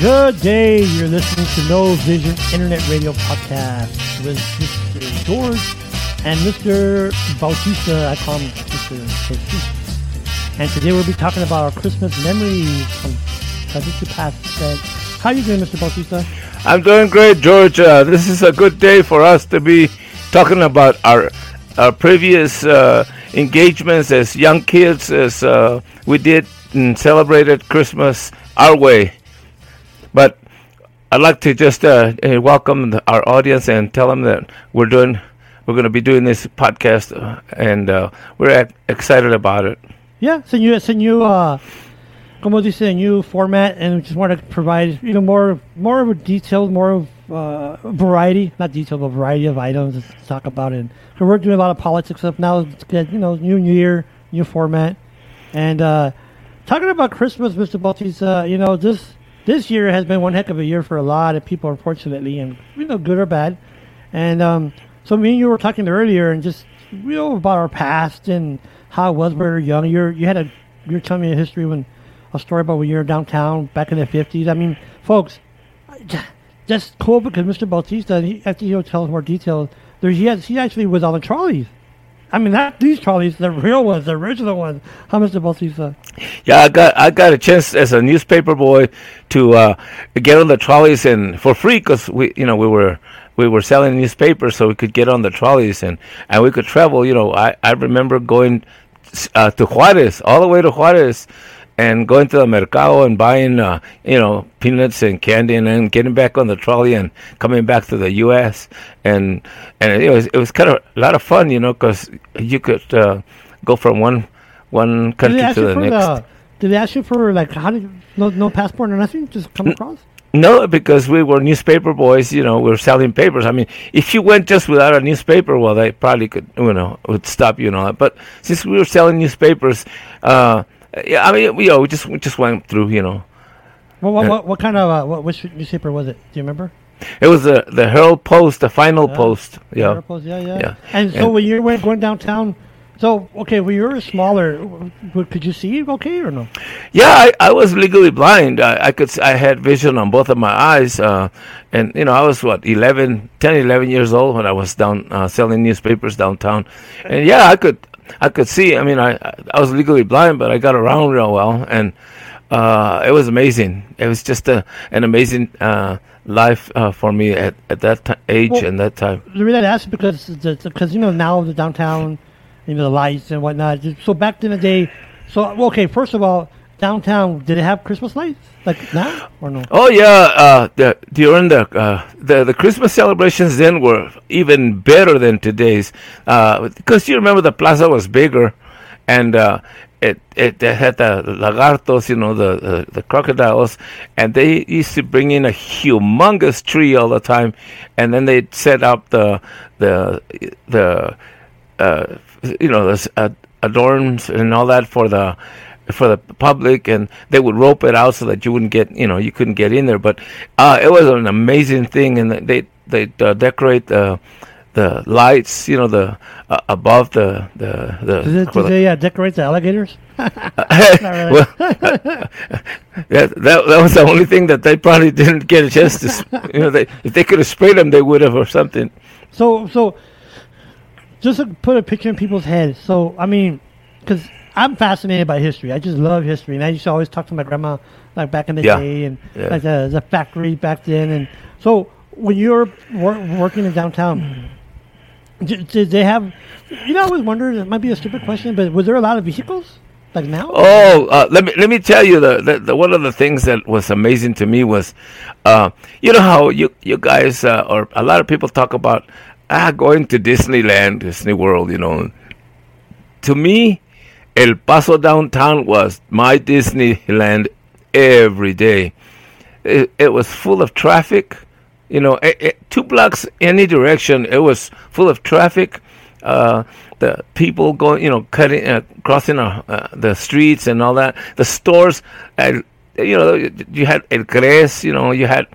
Good day. You're listening to No Vision Internet Radio Podcast with Mr. George and Mr. Bautista. I call him Mr. Jesus. And today we'll be talking about our Christmas memories from to past. How you doing, Mr. Bautista? I'm doing great, George. Uh, this is a good day for us to be talking about our our previous uh, engagements as young kids, as uh, we did and celebrated Christmas our way. But I'd like to just uh, eh, welcome our audience and tell them that we're doing, we're going to be doing this podcast, uh, and uh, we're excited about it. Yeah, so you, so you, uh, como dice, a new format, and we just want to provide you know more, more of a detailed, more of uh, variety, not detail, but variety of items to talk about. And we're doing a lot of politics stuff now. It's good, you know, new year, new format, and uh, talking about Christmas, Mr. Bautista. You know, this this year has been one heck of a year for a lot of people, unfortunately, and you know, good or bad. And um, so me and you were talking earlier, and just you know about our past and how it was when we were young. You're you had a you're telling me a history when a story about when you were downtown back in the fifties. I mean, folks, just cool because Mr. Bautista, he, after he'll tell us more details, there's he, has, he actually was on the trolleys. I mean, not these trolleys, the real ones, the original ones. How Mr. Bautista? Yeah, I got I got a chance as a newspaper boy to uh, get on the trolleys and for free because we you know we were we were selling newspapers so we could get on the trolleys and and we could travel. You know, I I remember going uh, to Juarez all the way to Juarez and going to the mercado and buying, uh, you know, peanuts and candy, and then getting back on the trolley and coming back to the U.S. and and it was it was kind of a lot of fun, you know, because you could uh, go from one one country to the next. The, did they ask you for like how did no no passport or nothing? Just come across. No, because we were newspaper boys, you know, we were selling papers. I mean, if you went just without a newspaper, well, they probably could, you know, would stop you and all that. But since we were selling newspapers, uh, yeah, I mean, you know, we just we just went through, you know. Well, what, what, what kind of uh, what which newspaper was it? Do you remember? It was the the Herald Post, the Final yeah. Post. Yeah. Herald Post, yeah, yeah. yeah. And so and when you were going downtown, so okay, when you were smaller, could you see okay or no? Yeah, I, I was legally blind. I, I could I had vision on both of my eyes, uh, and you know I was what 11, 10, 11 years old when I was down uh, selling newspapers downtown, and yeah, I could I could see. I mean, I I was legally blind, but I got around real well, and uh, it was amazing. It was just a an amazing uh, life uh, for me at, at that t- age well, and that time. The reason I asked because because you know now the downtown, you know the lights and whatnot. So back in the day, so okay. First of all, downtown did it have Christmas lights like now or no? Oh yeah, uh, the, during the, uh, the the Christmas celebrations then were even better than today's because uh, you remember the plaza was bigger and uh, it, it, it had the lagartos, you know, the, the, the crocodiles, and they used to bring in a humongous tree all the time, and then they'd set up the the the uh, you know the uh, adorns and all that for the for the public, and they would rope it out so that you wouldn't get, you know, you couldn't get in there. But uh, it was an amazing thing, and they they uh, decorate the the lights, you know, the uh, above the the the. Did, it, did they uh, decorate the alligators? well, yeah, that that was the only thing that they probably didn't get a chance to. You know, they, if they could have sprayed them, they would have or something. So so, just to put a picture in people's heads. So I mean, because I'm fascinated by history. I just love history, and I used to always talk to my grandma like back in the yeah. day, and yeah. like the, the factory back then. And so, when you were wor- working in downtown, did, did, they have? You know, I was wondering. It might be a stupid question, but was there a lot of vehicles like now? Oh, uh, let me let me tell you the, the, the, one of the things that was amazing to me was, uh, you know how you you guys uh, or a lot of people talk about ah going to Disneyland, Disney World. You know, to me El Paso downtown was my Disneyland every day. It, it was full of traffic. You know, it, it, two blocks any direction, it was full of traffic. Uh, the people going, you know, cutting, uh, crossing uh, uh the streets and all that. The stores, you know, you had El Kress, you know, you had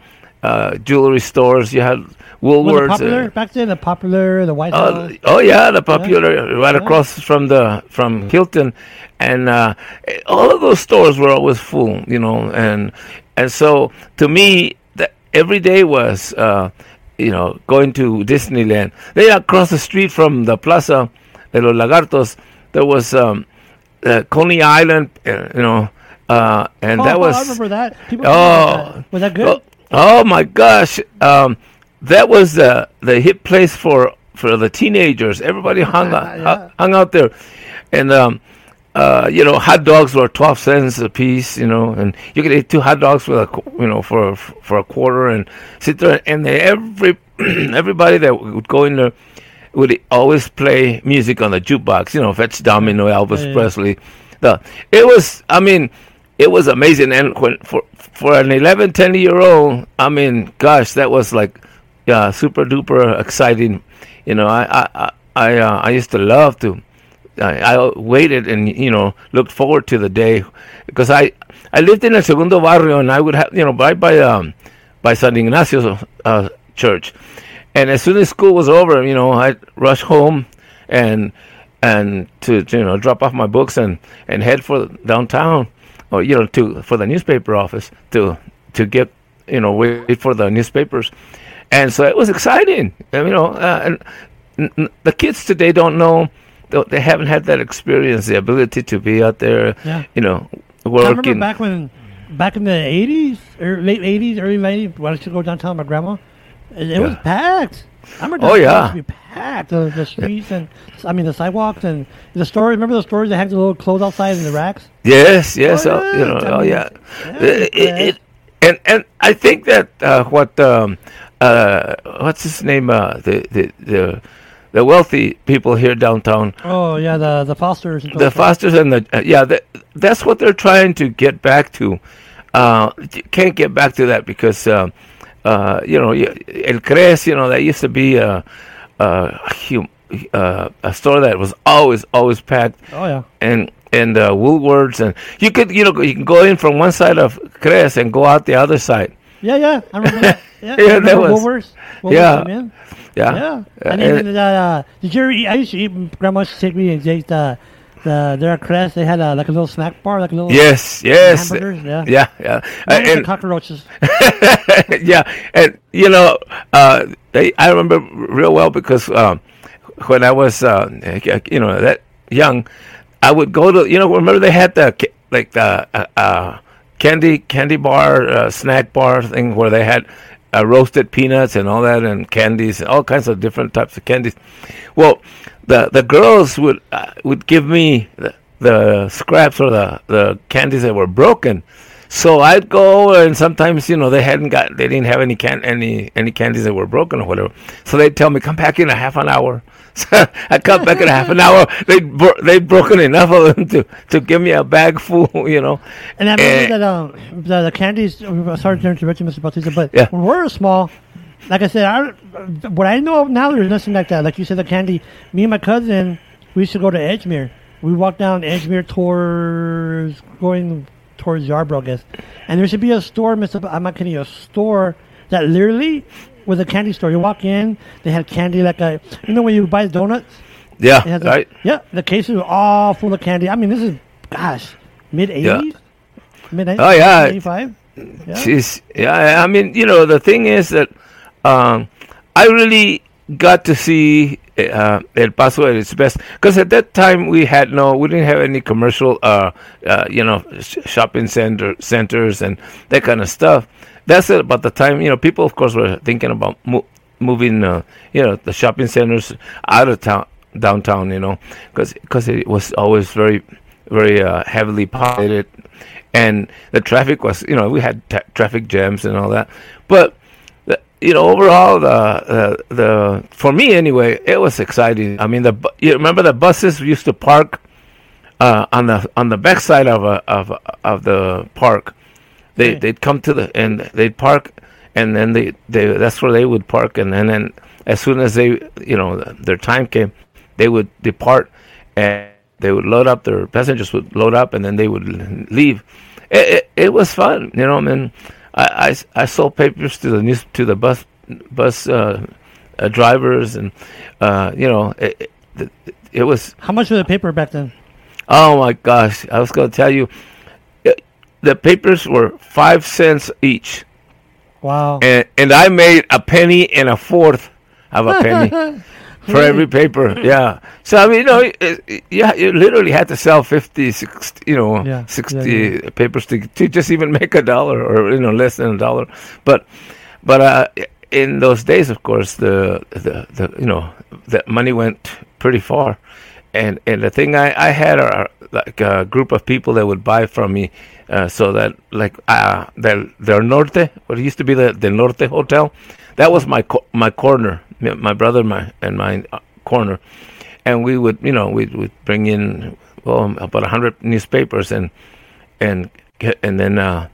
uh, jewelry stores. You had Woolworths. popular uh, back then? The popular, the White Oh, House. oh yeah, the popular right Yeah. across from the from Hilton, and uh, all of those stores were always full, you know, and and so to me, that every day was, uh, you know, going to Disneyland. Then across the street from the Plaza de los Lagartos, there was um, uh, Coney Island, uh, you know, uh, and Oh, that oh, was I remember that. People Oh. remember that. was that good? Oh, my gosh, um, that was the the hit place for for the teenagers. Everybody hung out, Yeah. hung out there, and um, uh, you know, hot dogs were twelve cents a piece. You know, and you could eat two hot dogs for a you know for for a quarter and sit there. And they, every everybody that would go in there would always play music on the jukebox. You know, Fats Domino, Elvis yeah. Presley. The it was. I mean, it was amazing. And when for for an 11, 10 year old, I mean, gosh, that was like, yeah, super duper exciting. You know, I I I uh, I used to love to. I, I waited and you know looked forward to the day because I I lived in El Segundo Barrio and I would have you know right by um by San Ignacio's uh, church, and as soon as school was over, you know I'd rush home and and to, to, you know drop off my books and and head for downtown or you know to for the newspaper office to to get you know wait for the newspapers. And so it was exciting and, you know uh, and the kids today don't know they haven't had that experience the ability to be out there Yeah. you know I remember working. back when, back in the '80s, or late '80s, early '90s, when I used to go downtown with my grandma, it, it was packed. I remember Oh, yeah. be packed. The, the streets and I mean the sidewalks and the store. Remember the stores that had the little clothes outside in the racks? Yes, yes, Oh, uh, you yeah, know, oh yeah. yeah, It- it- and and I think that uh, what um, uh, what's his name? Uh, the the the the wealthy people here downtown, Oh yeah, the the Fosters. And the. Fosters and the uh, yeah, that, that's what they're trying to get back to. Uh, can't get back to that because uh, uh, you know El Kress, you know, that used to be a a, hum- uh, a store that was always always packed Oh yeah. and and uh, Woolworths, and you could you know you can go in from one side of Kress and go out the other side. Yeah, yeah, I remember that. Yeah, Yeah, that was- Woolworths. Woolworths yeah. in. Yeah, Yeah, Uh, and and- even uh, uh, did you ever eat? I used to eat. Grandma used to take me and take the the their crest. They had a, like a little snack bar, like a little yes, yes, hamburgers. Yeah, yeah, yeah, Uh, Not with the and cockroaches. yeah, and you know, uh, they, I remember real well because um, when I was uh, you know that young, I would go to you know remember they had the like the uh, uh, candy candy bar uh, snack bar thing where they had uh, roasted peanuts and all that and candies and all kinds of different types of candies. Well, the the girls would uh, would give me the, the scraps or the the candies that were broken. So I'd go, over and sometimes you know they hadn't got, they didn't have any can any any candies that were broken or whatever. So they'd tell me come back in a half an hour. So I come back in a half an hour. They bro- they'd broken enough of them to to give me a bag full, you know. And I Eh. remember that um, the, the candies. uh, Sorry to interrupt you, Mr. Bautista, but Yeah. when we were small, like I said, I, what I know of now, there's nothing like that. Like you said, the candy. Me and my cousin, we used to go to Edgemere. We walked down Edgemere towards going towards Yarbrough, I guess. And there should be a store, Mr. Ba- I'm not kidding you, a store that literally was a candy store. You walk in, they had candy like a, you know, when you buy donuts. Yeah, a- right. yeah, the cases were all full of candy. I mean, this is, gosh, mid 80s? Mid 80s? Oh, yeah. 85? Yeah. Jeez, yeah. I mean, you know, the thing is that um, I really got to see uh, El Paso at its best because at that time we had no, we didn't have any commercial, uh, uh, you know, sh- shopping center centers and that kind of stuff. That's about the time, you know, people of course were thinking about mo- moving, uh, you know, the shopping centers out of town, downtown, you know, because it was always very, very uh, heavily populated and the traffic was you know we had ta traffic jams and all that but you know overall the, the the for me anyway it was exciting. I mean the you remember the buses used to park uh, on the on the backside of a, of of the park. They Yeah. they'd come to the and they'd park and then they, they that's where they would park. And then, then as soon as they you know their time came they would depart and they would load up their passengers would load up and then they would leave. It, it, it was fun you know I mean I, I, I sold papers to the news to the bus bus uh, uh, drivers, and uh, you know, it, it, it was How much was the paper back then? Oh my gosh! I was going to tell you, it, the papers were five cents each, Wow. and and I made a penny and a fourth of a penny for every paper. Yeah. So I mean, you know, it, yeah, you literally had to sell 50, 60, you know, Yeah, sixty yeah, papers to to just even make a dollar or you know less than a dollar, but but uh, in those days, of course, the the, the you know the money went pretty far, and and the thing I I had are like a group of people that would buy from me, uh, so that like uh the their Norte, what used to be the the Norte Hotel, that was my co- my corner, my brother my and my uh, corner, and we would you know we would bring in well about a hundred newspapers and and and then uh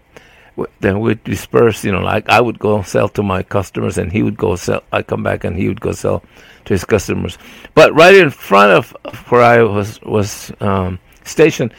then we'd disperse you know like i would go sell to my customers and he would go sell i come back and he would go sell to his customers. But right in front of where i was was um stationed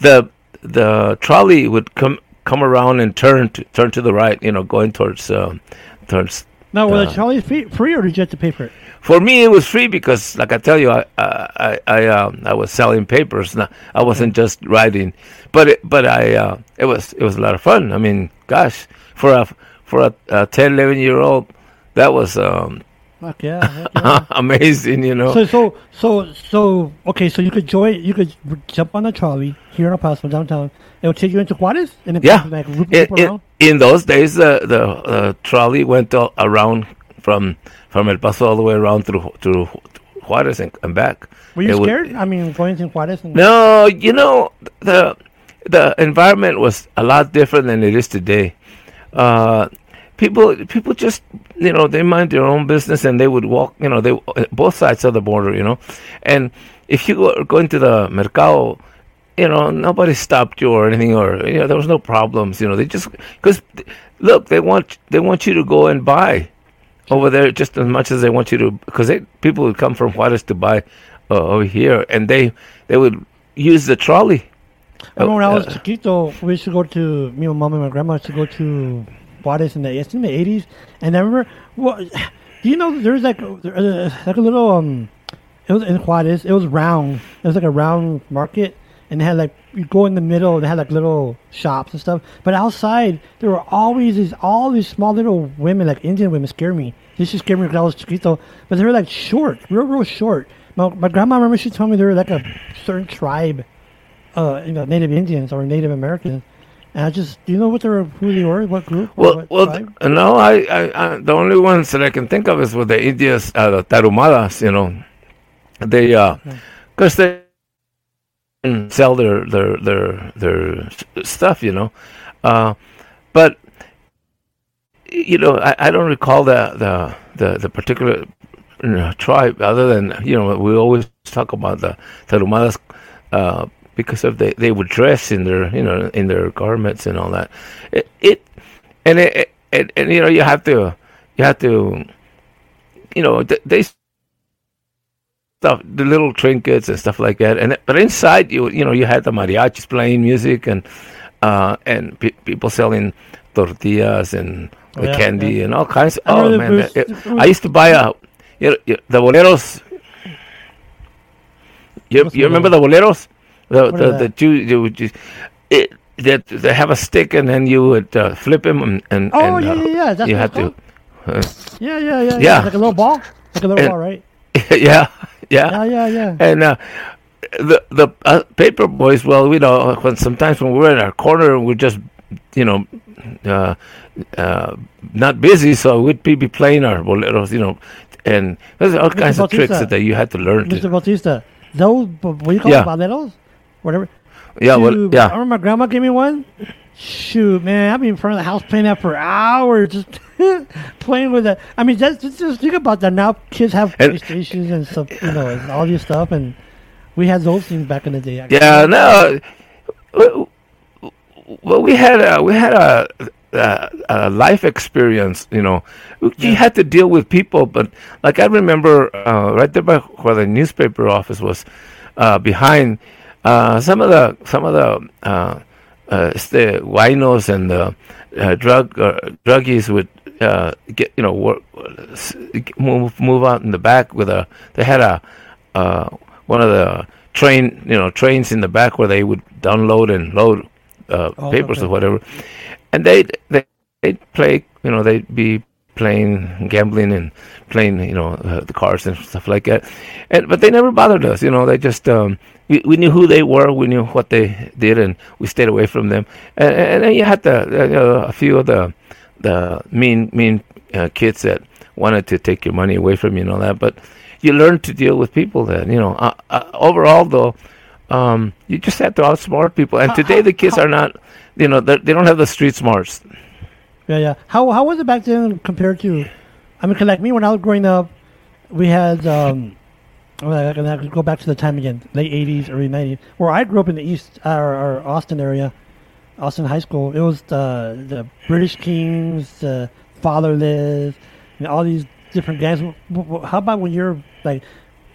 the the trolley would come come around and turn to turn to the right you know going towards um towards Now, were the uh, trolleys free, free or did you have to pay for it? for me it was free because like i tell you i i i, um, I was selling papers. Now i wasn't just writing. But it, but i uh, it was it was a lot of fun. I mean gosh for a for a, a 10 11 year old that was um Fuck yeah. heck yeah. amazing you know so, so, so, so, okay, so you could join, you could jump on the trolley here in El Paso, downtown. It would take you into Juarez and then Yeah. loop, in, loop in, those days the the uh, trolley went all around from from el paso all the way around through through juarez and, and back Were you It would- scared? I mean, going to Juarez and No, you know the the environment was a lot different than it is today. Uh, people people just you know they mind their own business and they would walk you know they both sides of the border you know, and if you were going to the mercado. You know, nobody stopped you or anything, or you know, there was no problems. You know, they just because look, they want they want you to go and buy over there just as much as they want you to because people would come from Juarez to buy uh, over here and they they would use the trolley I remember when I was Uh, chiquito, we used to go to, me, and mom, and my grandma used to go to Juarez in the, in the 80s. And I remember, well, do you know there's like, uh, like a little, um, it was in Juarez, it was round. It was like a round market. And they had like, you go in the middle, and they had like little shops and stuff. But outside, there were always these, all these small little women, like Indian women, scare me. This just scared me because I was chiquito. But they were like short, real, real short. My, my grandma, I remember she told me they were like a certain tribe uh, you know, Native Indians or Native Americans. And I just, do you know what they were, who they were, what group? well what well tribe? th- no I, I, I the only ones that I can think of is with the Indians uh, the Tarahumaras you know they uh because they sell their their their their stuff you know uh but you know I, I don't recall the the the, the particular you know, tribe other than you know we always talk about the Tarahumaras uh because of they they would dress in their you know in their garments and all that. It, it and it, it and, and you know you have to you have to you know th- they stuff the little trinkets and stuff like that. And but inside you you know you had the mariachis playing music and uh and pe- people selling tortillas and Oh, the yeah, candy yeah. and all kinds. I oh man was- that- it- i used to buy a you know, the boleros. You, you remember the boleros the What the, the you would just it that they have a stick and then you would uh, flip him and and, Oh, and yeah, uh, yeah, yeah. That's you what had to uh, Yeah, yeah, yeah, yeah. Yeah. Like a little ball? Like a little And- ball, right? yeah yeah Yeah, yeah, yeah. and uh, the the uh, paper boys well you know when sometimes when we're in our corner we're just you know uh, uh, not busy so we'd be, be playing our boleros you know and there's all Mr. kinds of tricks Bautista. that, that you had to learn Mr. to, Bautista, those, what do you call Yeah. them, baleros? Whatever. yeah well Dude, I yeah remember my grandma gave me one. Shoot, man, I've been in front of the house playing that for hours, just playing with it. I mean, just, just, just think about that. Now kids have And- PlayStations and stuff, you know, and all this stuff, and we had those things back in the day. yeah no well, well we had a we had a, a, a life experience you know you Yeah. had to deal with people but like i remember uh, right there by where the newspaper office was uh, behind uh, some of the some of the uh, uh, the winos and the uh, drug uh, druggies would uh, get you know work, move move out in the back with a they had a uh, one of the train you know trains in the back where they would download and load uh, Oh, papers okay. or whatever, and they they they'd play you know they'd be playing gambling and playing you know uh, the cards and stuff like that, and but they never bothered us you know they just um, we, we knew who they were we knew what they did and we stayed away from them. And, and then you had the uh, you know, a few of the the mean mean uh, kids that wanted to take your money away from you and all that but you learn to deal with people then you know. Uh, uh, overall though um, you just have to outsmart people. And today the kids are not you know they don't have the street smarts Yeah, yeah. How how was it back then compared to? I mean, 'cause like me when I was growing up, we had um, I can go back to the time again, late '80s, early '90s, where I grew up in the East or Austin area, Austin High School. It was the the British Kings, the Fatherless, and all these different gangs. How about when you're like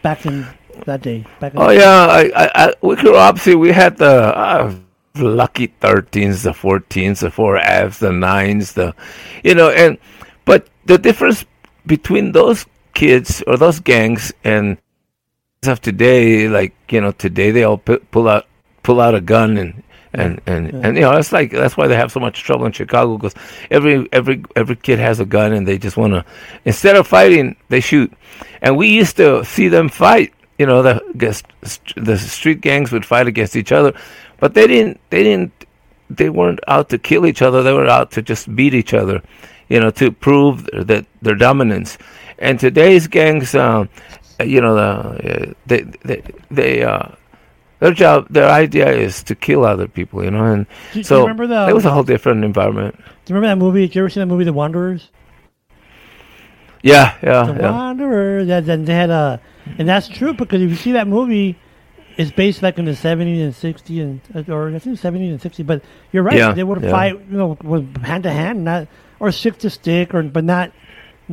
back in that day? Back in Oh yeah, I, I, I we obviously we had the uh, lucky thirteens, the fourteens, the four Fs, the nines, the you know, and but the difference between those kids or those gangs and of today, like you know, today they all pu- pull out pull out a gun and. And and, Yeah. and you know it's like that's why they have so much trouble in Chicago because every every every kid has a gun and they just want to instead of fighting they shoot and we used to see them fight you know the the street gangs would fight against each other but they didn't they didn't they weren't out to kill each other they were out to just beat each other you know to prove that their dominance and today's gangs um you know the uh, they they they uh their job their idea is to kill other people you know and Do, do so you remember the? it was a whole different environment do you remember that movie? Did you ever see that movie, The Wanderers? yeah yeah The yeah Wanderer. That then they had a, and that's true because if you see that movie, it's based like in the seventies and sixties and uh, or I think seventies and sixties. But you're right; Yeah, they would yeah. fight, you know, with hand to hand, not or stick to stick, or but not,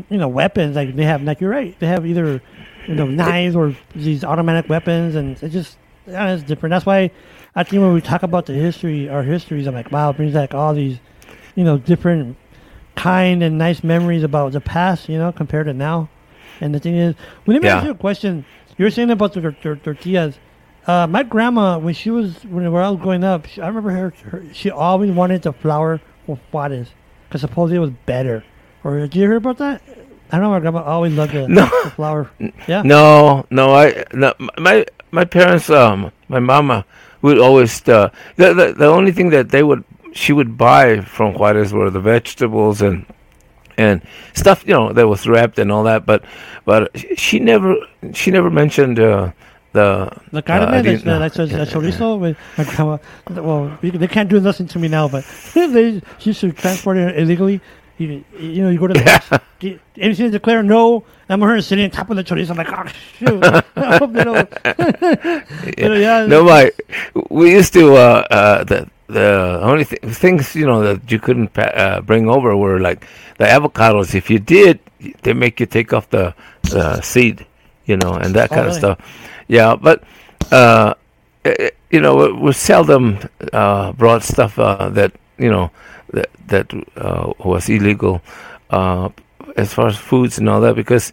you know, weapons. Like they have, like you're right, they have either, you know, knives or these automatic weapons, and it just yeah, it's different. That's why I think when we talk about the history, our histories, I'm like, wow, it brings back all these, you know, different kind and nice memories about the past, you know, compared to now. And the thing is, well, let me ask you a question. You were saying about the tor- tor- tortillas. Uh, my grandma, when she was when I was growing up, she, I remember her, her. She always wanted the flour with Juarez because supposedly it was better. Or did you hear about that? I don't know. My grandma always loved the, No. the flour. Yeah. No, no, I no, my my parents, um, my mama would always uh, the, the the only thing that they would she would buy from Juarez were the vegetables and and stuff you know that was wrapped and all that, but but she never she never mentioned uh, the The carne, uh, I like, didn't the, know. like the, the chorizo with my grandma. Well, they can't do nothing to me now, but they used to transport it illegally. You, you know, you go to the get- anything to declare no. I'm her sitting on top of the chorizo. I'm like, oh shoot! I hope they don't. But, yeah, no, my we used to uh, uh, the the only th- things you know that you couldn't pa- uh, bring over were like the avocados. If you did, they make you take off the, the seed, you know, and that Oh, kind of really? stuff. Yeah, but uh, eh, you know, we, we seldom uh, brought stuff uh, that you know that that uh, was illegal. Uh, as far as foods and all that, because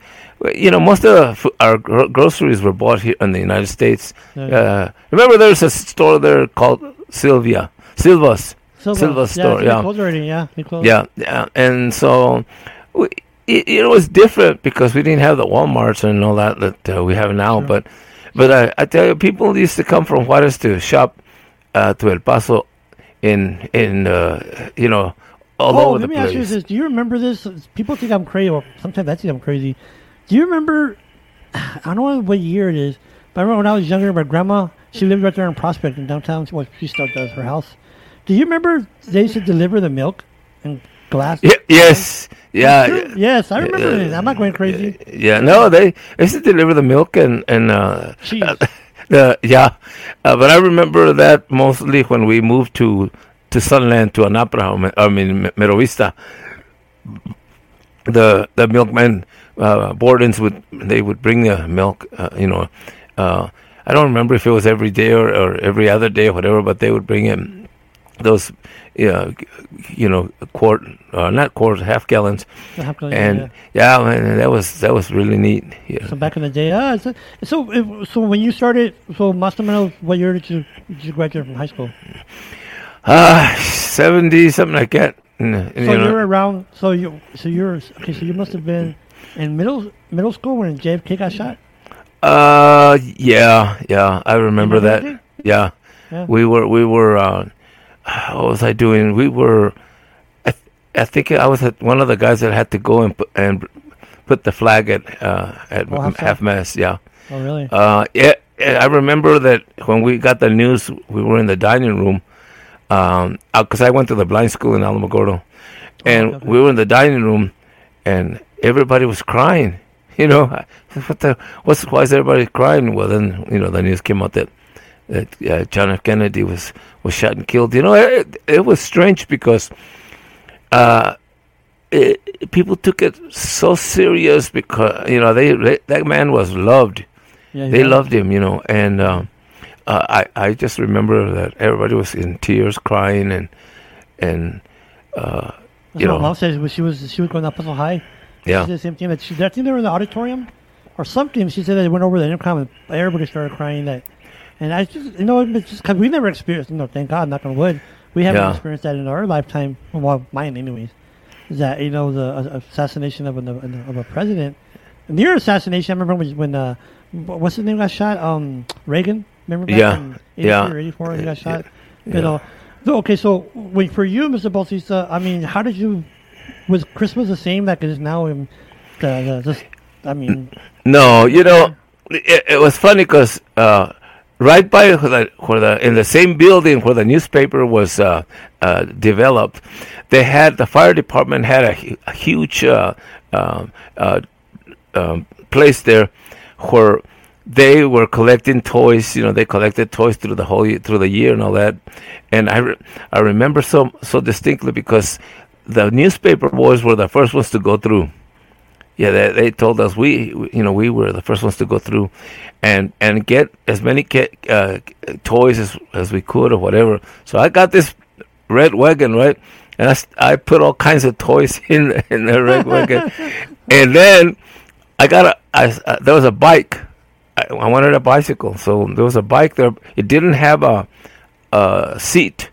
you know most of the, our groceries were bought here in the United States. Yeah. Uh, remember, there's a store there called Sylvia, Silva's. Silva, Silva yeah, store, yeah. already. Yeah. Yeah, yeah, and so we, it, it was different because we didn't have the WalMarts and all that that uh, we have now. Sure. But but I, I tell you, people used to come from Juarez to shop uh, to El Paso in in uh, you know all oh, over let me ask you this: Do you remember this? People think I'm crazy, or sometimes I think I'm crazy. Do you remember? I don't know what year it is, but I remember when I was younger, my grandma she lived right there in Prospect in downtown. Well, she still does her house. Do you remember they used to deliver the milk in glass? Ye- yes, yeah, Yes, I remember Yeah. it. I'm not going crazy. yeah. No, they they used to deliver the milk and and uh, Cheese. the yeah, uh, but I remember that mostly when we moved to to Sunland to Anapra, I mean M- Mero Vista. The the milkmen, uh, Bordens would they would bring the milk, uh, you know. Uh, I don't remember if it was every day or, or every other day or whatever, but they would bring it. Those, uh, you know, quart, uh, not quarters half gallons, half gallon, and yeah. yeah, man, that was that was really neat. Yeah. So back in the day, ah, so so, if, so when you started, so más o what year did you did you graduate from high school? Ah, seventy something like that. And, and, So you know, were around. So you so you're okay. So you must have been in middle middle school when JFK got shot. uh, yeah, yeah, I remember that. Yeah. Yeah. we were we were. Uh, what was I doing? We were. I, th- I think I was at one of the guys that had to go and put, and put the flag at uh, at Oh, half mast. Yeah. Oh really? Uh, yeah, yeah, I remember that when we got the news, we were in the dining room, um, because I went to the blind school in Alamogordo, and okay, okay. we were in the dining room, and everybody was crying. You know, what the? What's why is everybody crying? Well, then you know the news came out that that uh, John F. Kennedy was was shot and killed. You know, it, it was strange because. Uh, it, people took it so serious because you know they, they that man was loved yeah, they yeah. loved him, you know, and um, uh, I I just remember that everybody was in tears, crying, and and uh, you know, mom said when she was she was going up to Puzzle High. She yeah, said the same thing that she. I think they were in the auditorium or something. She said they went over the intercom and everybody started crying that. And I just you know it's just because we never experienced. You know, thank God, knock on wood, we haven't Yeah. experienced that in our lifetime. Well, mine anyways. Is that you know the uh, assassination of a of a president, near assassination? I remember when when uh, what's his name got shot? Um, Reagan. Remember back Yeah, in 83 yeah. or 84 he got shot. yeah. You know. So, okay, so wait for you, Mr. Bautista. I mean, how did you? Was Christmas the same like it is now? In the, the just, I mean, no, you know, it, it was funny because uh, right by the, where the in the same building where the newspaper was uh, uh, developed, they had the fire department had a, a huge uh, um, uh, um, place there where they were collecting toys. You know, they collected toys through the whole ye- through the year and all that. And I, re- I remember so so distinctly because the newspaper boys were the first ones to go through. Yeah, they, they told us we, you know, we were the first ones to go through, and and get as many uh, toys as as we could or whatever. So I got this red wagon, right? And I, I put all kinds of toys in the, in the red wagon, and then I got a I, uh, there was a bike. I, I wanted a bicycle, so there was a bike there. It didn't have a a seat.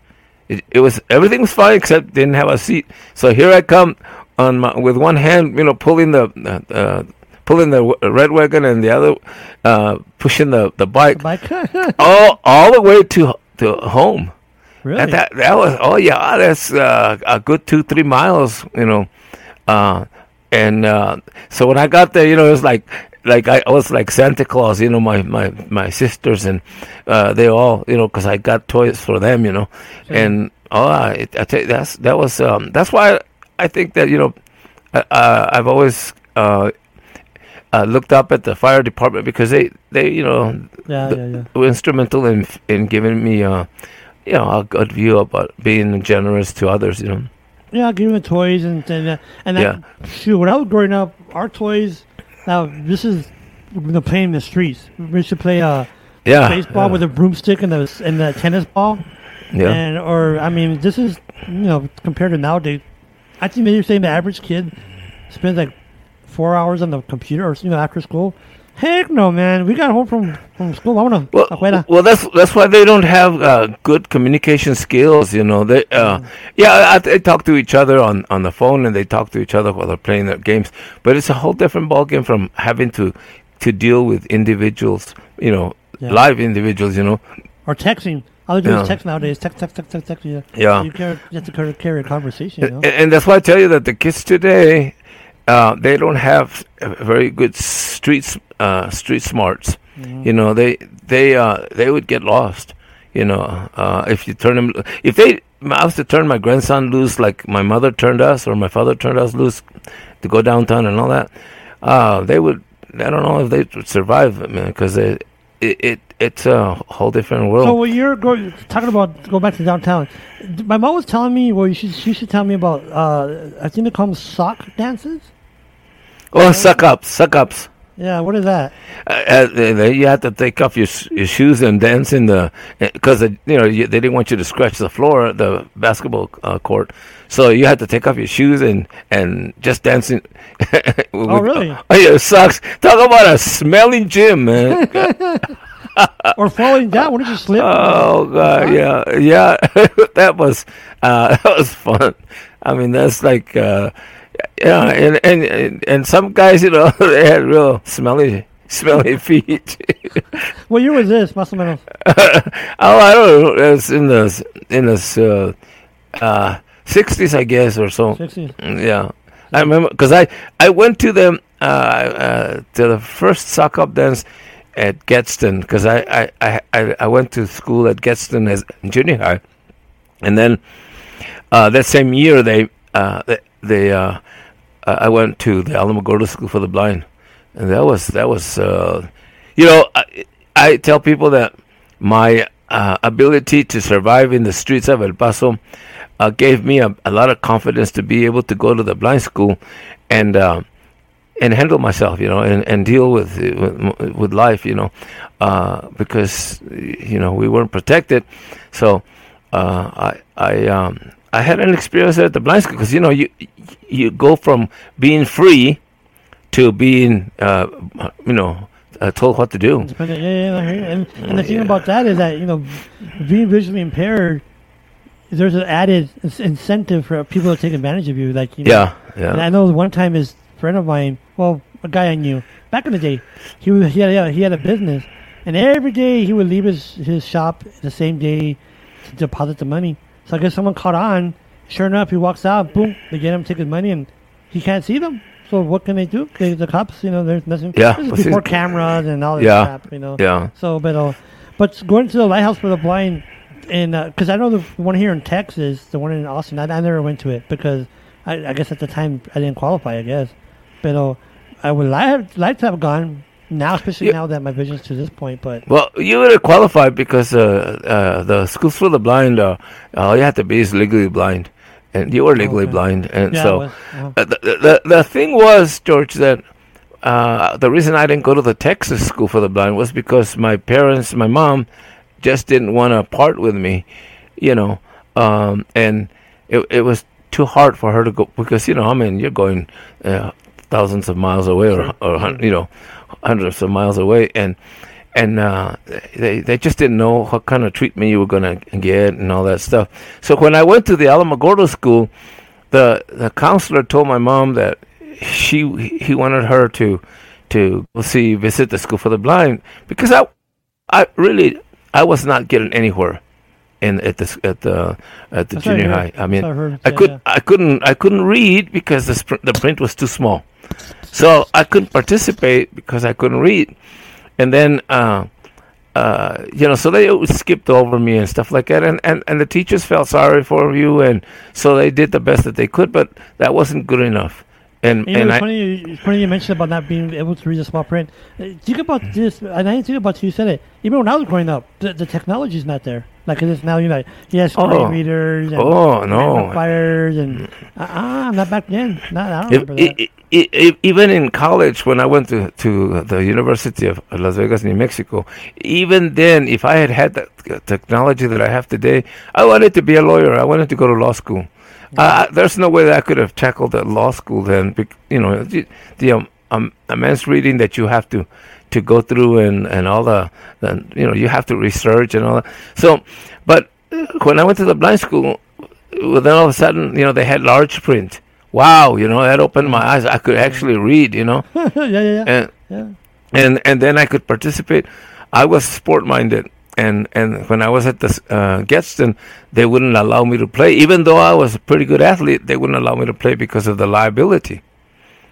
It, it was everything was fine except didn't have a seat. So here I come on my, with one hand, you know, pulling the uh, uh, pulling the red wagon and the other uh, pushing the the bike bike. all all the way to to home. really? And that that was oh yeah, that's uh, a good two three miles, you know. Uh, and uh, so when I got there, you know, it was like like I was like Santa Claus, you know, my my my sisters and uh, they all, you know, because I got toys for them, you know, and oh, I, I tell you, that's that was um, that's why I think that you know, uh, uh, I've always. Uh, uh, looked up at the fire department because they, they you know yeah, the- yeah, yeah. were instrumental in in giving me uh you know a good view about being generous to others you know Yeah, giving toys and and uh, and Yeah. shoot, when I was growing up, our toys. Now this is the playing in the streets. We used to play uh, yeah baseball with a broomstick and the and the tennis ball. yeah And or I mean, this is you know compared to nowadays. I think maybe you're saying the average kid spends like four hours on the computer or you know after school. Heck no, man. We got home from from school. I wanna well, well, that's that's why they don't have uh, good communication skills. You know, they uh, yeah, I, they talk to each other on, on the phone and they talk to each other while they're playing their games. But it's a whole different ballgame from having to to deal with individuals. You know, Yeah. live individuals. You know, or texting. All they do is Yeah. text nowadays. Text, text, text, text, text. You, Yeah. You, carry, you have to carry, a conversation. You know? and, and that's why I tell you that the kids today, uh, they don't have very good street uh, street smarts. Mhm. You know, they they uh, they would get lost. You know, uh, if you turn them, if they, I was to turn my grandson loose like my mother turned us or my father turned us loose to go downtown and all that, uh, they would. I don't know if they would survive, man, because it, it it it's a whole different world. So when you're go, talking about go back to downtown, my mom was telling me. Well, you should she should tell me about. Uh, I think they call them sock dances. oh, suck ups, suck ups. Yeah, what is that? Uh, uh, you have to take off your, your shoes and dance in the because you know you, they didn't want you to scratch the floor the basketball uh, court, so you had to take off your shoes and and just dancing. Oh, really? Oh, yeah, it sucks. Talk about a smelly gym, man. Or falling down? What did you slip? oh god, yeah, yeah. that was uh, that was fun. I mean, that's like. Uh, yeah, and, and and some guys, you know, they had real smelly, smelly feet. What year was this? O menos. oh, I don't know. It's in the in the uh, uh, 60s, I guess, or so. 60s. Yeah, I remember because I I went to them uh, uh, to the first sock up dance at Gadsden because I, I, I, I went to school at Gadsden as junior high, and then uh, that same year they uh, they, uh, uh, I went to the Alamogordo School for the Blind, and that was that was uh, you know I, I tell people that my uh, ability to survive in the streets of El Paso gave me a, a lot of confidence to be able to go to the blind school. And and handle myself, you know, and, and deal with, with with life, you know, uh, because you know we weren't protected. So uh, I I um, I had an experience at the blind school because you know you you go from being free to being uh, you know uh, told what to do. Yeah, yeah, I hear you. And, and the thing about that is that you know, being visually impaired, there's an added incentive for people to take advantage of you. Like you know, Yeah, And I know one time his friend of mine, well, a guy I knew back in the day, he was he had he had a business, and every day he would leave his his shop the same day to deposit the money. So I guess someone caught on. Sure enough, he walks out. Boom! They get him, take his money, and he can't see them. So what can they do? They, the cops, you know, there's nothing. Yeah, this is before cameras and all that Yeah. crap, you know. yeah. So, but uh, but going to the lighthouse for the blind, and because I know the one here in Texas, the one in Austin, I, I never went to it because I, I guess at the time I didn't qualify. I guess, but uh, I would like like to have gone now, especially Yeah. now that my vision's to this point. But Well, you would have qualified because uh, uh, the schools for the blind, uh, all you have to be is legally blind, and you were legally Okay. blind, and yeah, so was, uh, uh, the, the the thing was, George, that uh, the reason I didn't go to the Texas school for the blind was because my parents, my mom, just didn't want to part with me, you know, um, and it it was too hard for her to go because you know, I mean, you're going uh, thousands of miles away, or or you know, hundreds of miles away, and and uh, they they just didn't know what kind of treatment you were gonna get and all that stuff. So when I went to the Alamogordo school, the the counselor told my mom that she he wanted her to to see visit the school for the blind because I I really I was not getting anywhere in at the at the at the That's junior high. I mean, I heard, I yeah, could yeah. I couldn't I couldn't read because the sp- the print was too small, so I couldn't participate because I couldn't read, and then. Uh, uh, you know, so they skipped over me and stuff like that, and, and, and the teachers felt sorry for you, and so they did the best that they could, but that wasn't good enough. And you know, it's I, funny, you- it's funny you mentioned about not being able to read the small print. Uh, Think about this, and I didn't think about it, you said it. Even when I was growing up, the, the is not there. Like it is now, you know, he has screen Oh. readers and oh no, magnifiers and uh, not back then. Not, I don't If, remember that. i even in college, when I went to, to the University of Las Vegas, New Mexico, even then, if I had had the technology that I have today, I wanted to be a lawyer. I wanted to go to law school. Uh, there's no way that I could have tackled the law school then. You know, the, the um, um, immense reading that you have to to go through and, and all the, the you know you have to research and all that. So, but uh, when I went to the blind school, well, then all of a sudden, you know, they had large print. Wow, you know, that opened my eyes. I could actually read, you know, yeah, yeah, yeah. and yeah. and and then I could participate. I was sport minded, and and when I was at the uh, Gadsden, they wouldn't allow me to play, even though I was a pretty good athlete. They wouldn't allow me to play because of the liability,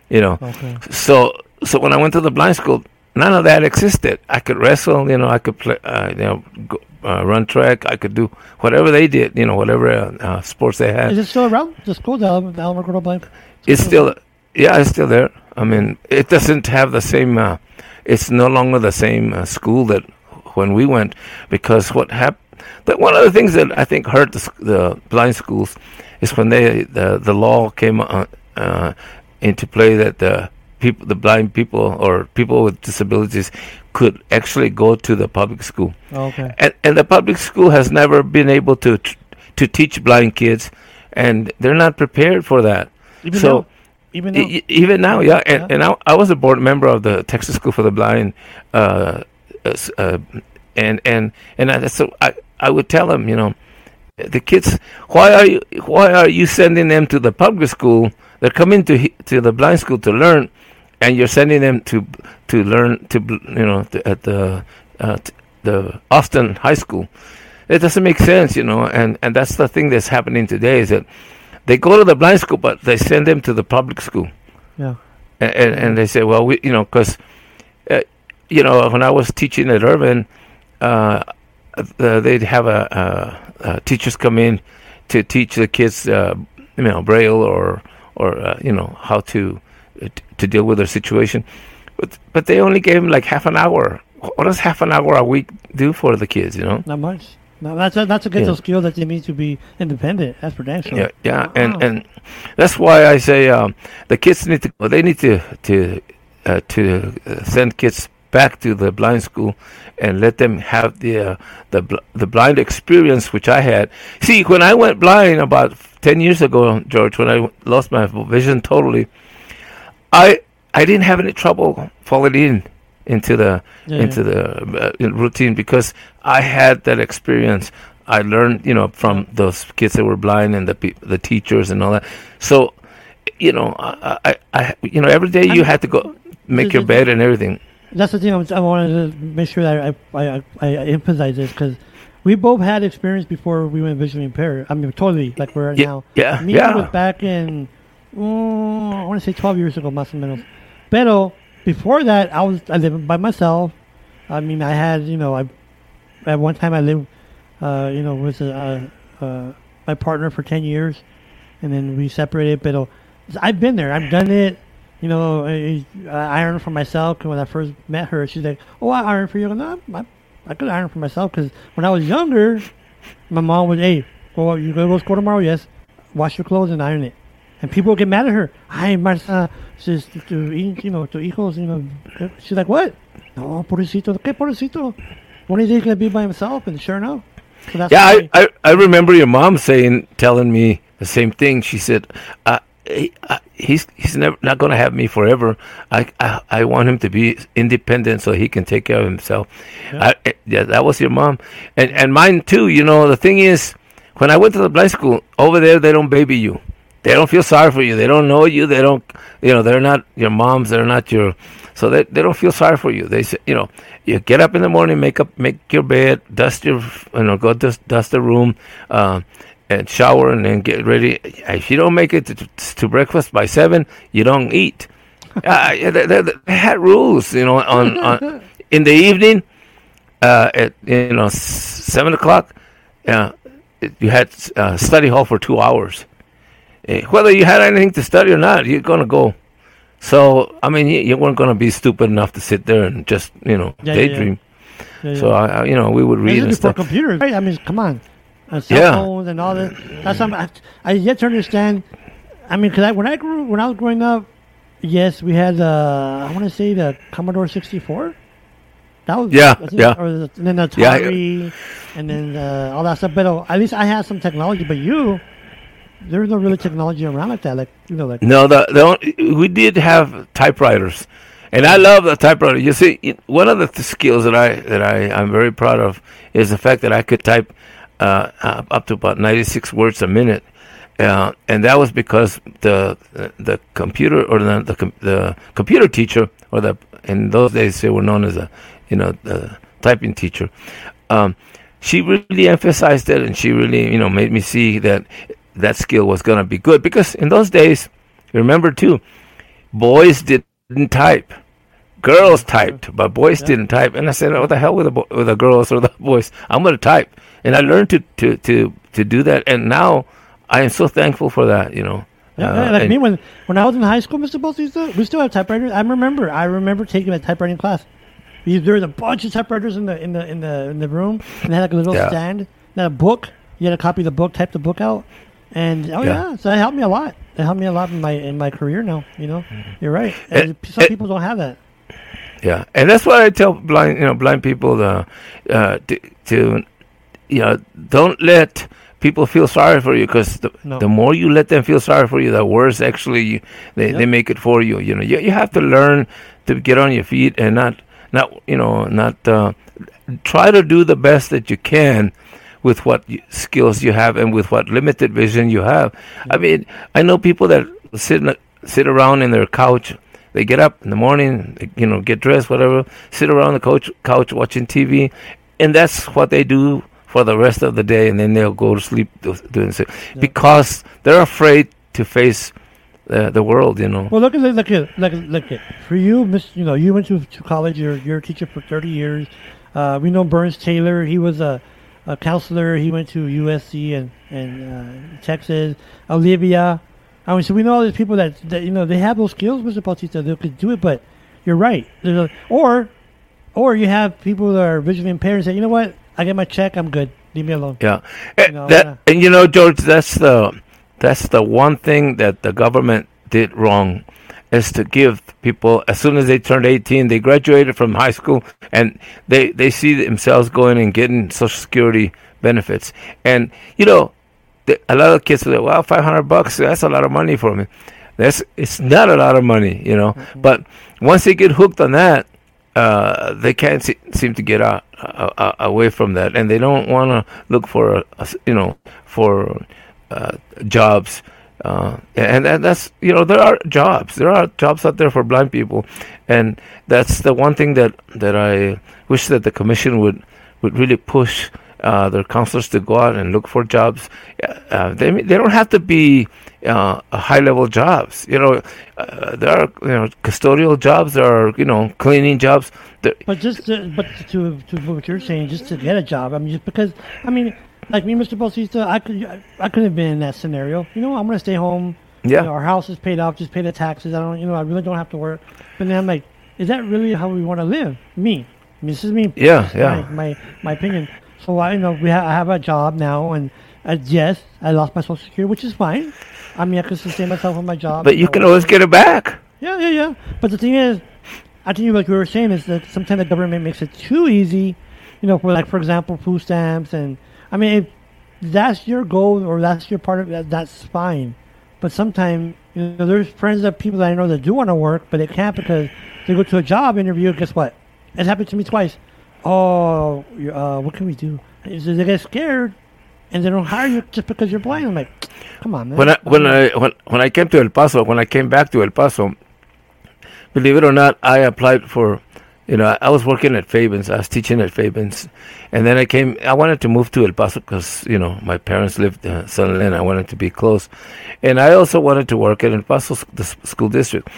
you know. Okay. So so when I went to the blind school, none of that existed. I could wrestle, you know, I could play, uh, you know, go, uh, run track. I could do whatever they did, you know, whatever uh, uh, sports they had. Is it still around? The school, the Alamogordo Blind? It's still, yeah, it's still there. I mean, it doesn't have the same. Uh, it's no longer the same uh, school that when we went because what happened. But one of the things that I think hurt the, the blind schools is when they the the law came uh, uh, into play that the people, the blind people or people with disabilities, could actually go to the public school. Okay. And, and the public school has never been able to tr- to teach blind kids, and they're not prepared for that. Even so. though, even E- e- even now, yeah, and, Yeah. and I, I was a board member of the Texas School for the Blind, uh, uh, uh, and and and I, so I I would tell them, you know, the kids, why are you why are you sending them to the public school? They're coming to to the blind school to learn, and you're sending them to to learn to you know to, at the uh, the Austin High School. It doesn't make sense, you know, and and that's the thing that's happening today is that they go to the blind school, but they send them to the public school yeah. and, and, and they say, well, we, you know, because, uh, you know, when I was teaching at Urban, uh, they'd have a, teachers come in to teach the kids, uh, you know, braille or or uh, you know how to to deal with their situation, but but they only gave them like half an hour. What does half an hour a week do for the kids? You know? Not much. No, that's a, that's a good Yeah. skill that they need to be independent. That's sure. Yeah, yeah, Wow. and and that's why I say um, the kids need to. Well, they need to to uh, to send kids back to the blind school and let them have the uh, the bl- the blind experience which I had. See, when I went blind about ten years ago, George, when I w- lost my vision totally, I I didn't have any trouble falling in into the Yeah, into the uh, routine because I had that experience. I learned, you know, from those kids that were blind and the pe- the teachers and all that. So, you know, I, I, I you know, every day you I'm- had to go make your bed and everything. That's the thing. I, was, I wanted to make sure that I I, I, I emphasize this because we both had experience before we went visually impaired. I mean, totally like we're Yeah, now. yeah, Me yeah. was back in mm, I want to say twelve years ago, más o menos. Pero before that, I was I lived by myself. I mean, I had you know I at one time I lived uh, you know with uh, uh, my partner for ten years, and then we separated. But I've been there. I've done it. You know, I, I ironed for myself. 'cause when I first met her, she's like, "Oh, I iron for you." Go, no, I, I could iron for myself because when I was younger, my mom was, "Hey, go you gonna go to school tomorrow? Yes, wash your clothes and iron it." And people would get mad at her. Ay, Marta, says to you know, to hijos, you know. She's like, "What? No, pobrecito. ¿Qué pobrecito? One day he's gonna be by himself." And sure enough, so Yeah, I, I, I remember your mom saying, telling me the same thing. She said, uh, he, uh, he's he's never not going to have me forever. I, I I want him to be independent so he can take care of himself. I, eh, yeah, that was your mom, and and mine too. You know, the thing is, when I went to the blind school over there, they don't baby you. They don't feel sorry for you. They don't know you. They don't, you know, they're not your moms. They're not your, so they, they don't feel sorry for you. They say, you know, you get up in the morning, make up, make your bed, dust your, you know, go dust, dust the room, uh, and shower, and then get ready. If you don't make it to, to breakfast by seven, you don't eat. uh, they, they, they had rules, you know, on, on in the evening, uh, at you know seven o'clock, uh, you had uh, study hall for two hours. Eh, Whether you had anything to study or not, you're gonna go. So I mean, you, you weren't gonna be stupid enough to sit there and just you know Yeah, yeah, yeah. daydream. Yeah, So. I, I, you know, we would read and before stuff. computers, right? I mean, come on, uh, cell Yeah. phones and all that. That's something I, I yet to understand. I mean, because I, when I grew, when I was growing up, yes, we had uh, I want to say the Commodore sixty four. That was Yeah, think- yeah. Or the, and then the Yeah, Atari, and then uh, all that stuff. But uh, at least I had some technology. But you, there's no really technology around like that. Like you know, like No, the, the on- we did have typewriters, and I love the typewriter. You see, one of the th- skills that I that I I'm very proud of is the fact that I could type uh, up to about 96 words a minute, uh, and that was because the the computer or the the, the computer teacher or the in those days they were known as a you know the typing teacher. Um, she really emphasized it, and she really you know made me see that that skill was going to be good because in those days, remember too, boys didn't type. Girls typed, but boys Yeah. didn't type. And I said, "What the hell with the bo- with the girls or the boys? I'm going to type." And I learned to, to, to, to do that. And now I am so thankful for that. You know, Yeah, Uh, like and- me when when I was in high school, Mr. Bautista, we still have typewriters. I remember, I remember taking a typewriting class. We- There was a bunch of typewriters in the in the in the in the room, and they had like a little Yeah. stand, and a book. You had to copy the book, type the book out, and oh Yeah. yeah, so that helped me a lot. it helped me a lot in my in my career now. You know, you're right. Eh, And some eh, people don't have that. Yeah, and that's why I tell blind, you know, blind people to, uh, to, to you know, don't let people feel sorry for you because the, No. the more you let them feel sorry for you, the worse actually you, they, Yep. they make it for you. You know, you, you have to learn to get on your feet and not, not you know, not uh, try to do the best that you can with what skills you have and with what limited vision you have. I mean, I know people that sit sit around in their couch. They get up in the morning, they, you know, get dressed, whatever, sit around the couch, couch watching TV, and that's what they do for the rest of the day, and then they'll go to sleep doing so because they're afraid to face uh, the world. You know. Well, look at it, look at look at look at for you, Miss. You know, you went to, to college. You're you're a teacher for thirty years. Uh, we know Burns Taylor. He was a, a counselor. He went to USC and and uh, Texas. Olivia. I mean, so we know all these people that, that you know they have those skills, Mr. Bautista. They could do it, but you're right. A, or or you have people that are visually impaired and say, you know what, I get my check, I'm good. Leave me alone. Yeah, Eh, know, that yeah. and you know, George, that's the that's the one thing that the government did wrong, is to give people as soon as they turned eighteen, they graduated from high school, and they they see themselves going and getting Social Security benefits, and you know, the, a lot of kids are like, "Well, five hundred bucks, that's a lot of money for me." That's it's not a lot of money, you know, but once they get hooked on that, uh, they can't se- seem to get out, uh, uh, away from that, and they don't want to look for, a, a s- you know, for uh, jobs. Uh, and, and that's you know there are jobs. There are jobs out there for blind people. And that's the one thing that that I wish that the commission would would really push uh, their counselors to go out and look for jobs. Uh, they they don't have to be uh, high level jobs. You know uh, there are you know custodial jobs. There are you know cleaning jobs. There, But just to, but to, to what you're saying, just to get a job. I mean, just because I mean, like me, Mr. Bautista, I could I, I could have been in that scenario. You know, I'm gonna stay home. Yeah. You know, our house is paid off. Just pay the taxes. I don't. You know, I really don't have to work. But then I'm like, is that really how we want to live? Me. I this is me. Yeah, yeah. My, my my opinion. So I you know we ha- I have a job now, and uh, yes, I lost my social security, which is fine. I mean, I can sustain myself on my job. but you can always get it back yeah, yeah, yeah. But the thing is, I think like we were saying is that sometimes the government makes it too easy. You know, for like for example, food stamps, and I mean, if that's your goal or that's your part of that, that's fine. But sometimes you know, there's friends of people that I know that do want to work, but they can't because they go to a job interview. Guess what? It happened to me twice. Oh, uh, what can we do? Is they get scared and they don't hire you just because you're blind. I'm like, come on, man. when I when I when, when I came to El Paso, when I came back to El Paso, believe it or not, I applied for, you know, I was working at Fabens, I was teaching at Fabens, and then I came. I wanted to move to El Paso because you know my parents lived in San Elena. I wanted to be close, and I also wanted to work at El Paso the school district.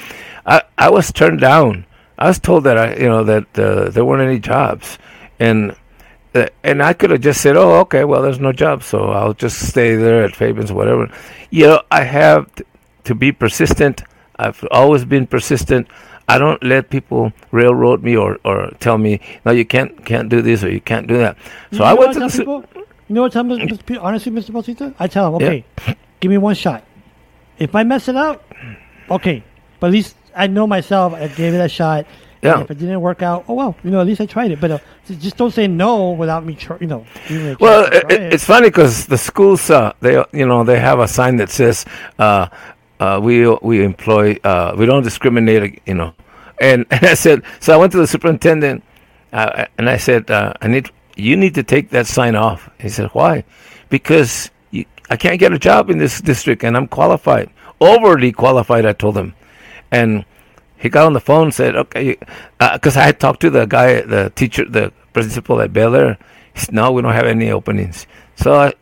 I I was turned down. I was told that I you know that uh, there weren't any jobs, and uh, and I could have just said, "Oh, okay, well, there's no job, so I'll just stay there at Fabens, whatever." You know, I have t- to be persistent. I've always been persistent. I don't let people railroad me or, or tell me, "No, you can't can't do this or you can't do that." So You I went to the people? You know what I tell Mr. P- honestly, Mr. Bautista? I tell them, Yeah. okay, give me one shot. If I mess it up, okay, but at least I know myself. I gave it a shot. Yeah. If it didn't work out, oh well, you know, at least I tried it. But uh, just don't say no without me, tr- you know. giving it a Well, it, it- it's funny because the schools, uh, they you know they have a sign that says, uh, uh, "We we employ, uh, we don't discriminate," you know. And, and I said, so I went to the superintendent, uh, and I said, uh, "I need you need to take that sign off." He said, "Why?" Because you, I can't get a job in this district, and I'm qualified, overly qualified. I told him, and he got on the phone and said, okay, because I had talked to the guy, the teacher, the principal at Bel Air. He said, no, we don't have any openings. So, I,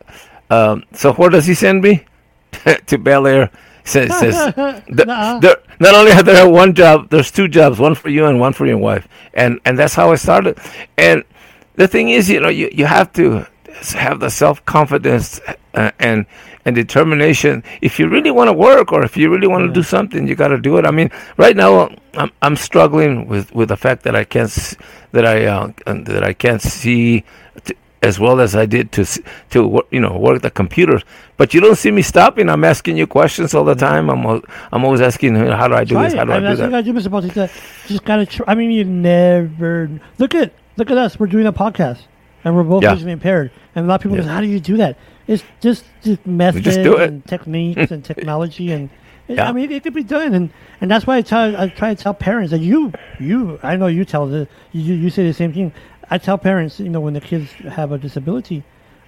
um, so where does he send me? to Bel Air. Says, says the, Nuh-uh. not only are there one job, there's two jobs, one for you and one for your wife, and and that's how I started. And the thing is, you know, you, you have to have the self confidence uh, and and determination. If you really want to work, or if you really want to do something, you got to do it. I mean, right now I'm I'm struggling with, with the fact that I can't that I uh, that I can't see. T- as well as I did to to you know work the computers. But you don't see me stopping. I'm asking you questions all the time. I'm I'm always asking, you know, how do I do Try this? it. How do I I, mean, do that? gotta do, Mr. Bautista. Just gotta. Tr- I mean, you never look at look at us. We're doing a podcast, and we're both Yeah. visually impaired. And a lot of people Yeah. go, "How do you do that?" It's just just methods it. and techniques and technology, and Yeah. I mean, it could be done. And and that's why I tell I try to tell parents that you you I know you tell the you you say the same thing. I tell parents, you know, when the kids have a disability,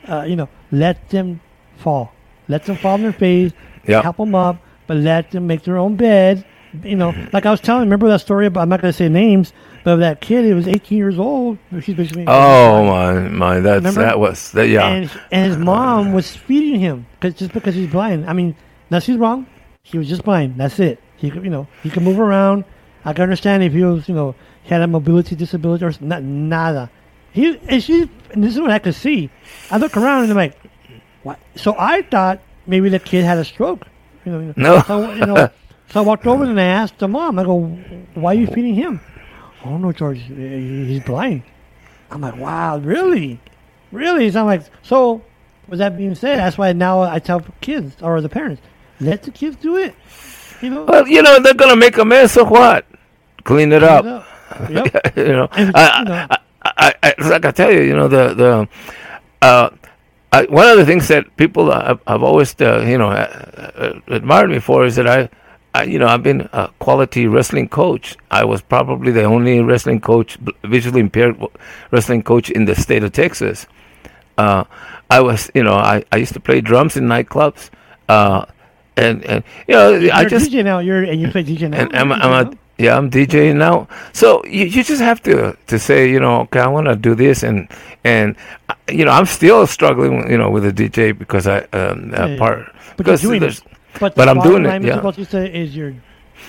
uh, you know, let them fall, let them fall on their face, Yeah. help them up, but let them make their own bed. You know, like I was telling, remember that story about, I'm not going to say names, but of that kid, he was 18 years old. He's basically. Oh my my! That's Remember? that was that, yeah. And, and his mom was feeding him cause, just because he's blind. I mean, now she's wrong. He was just blind. That's it. He could, you know, he could move around. I can understand if he was, you know, he had a mobility disability or not, nada. He and she. And this is what I could see. I look around and I'm like, what? So I thought maybe the kid had a stroke. You know. No. So you know, so I walked over and I asked the mom. I go, why are you feeding him? Oh no, George, he's blind. I'm like, wow, really, really? So I'm like, so. With that being said, that's why now I tell kids or the parents, let the kids do it. You know, Well, you know they're gonna make a mess. So what? Clean it up. Yep. you know, And, I, you know- I, I, I, like I tell you, you know, the the uh, I, one of the things that people have, have always, uh, you know, uh, uh, admired me for is that I, I, you know, I've been a quality wrestling coach. I was probably the only wrestling coach, visually impaired wrestling coach in the state of Texas. Uh, I was, you know, I, I used to play drums in nightclubs, uh, and and you know, You're I just DJ now. You're and you play DJ now. and I'm, I'm a? Yeah, I'm DJing now. So you, you just have to to say, you know, okay, I want to do this, and and uh, you know, I'm still struggling, you know, with the DJ because I um, uh, Yeah, part But because doing it. But, but I'm doing it, line, Mr. yeah. Bautista, is you're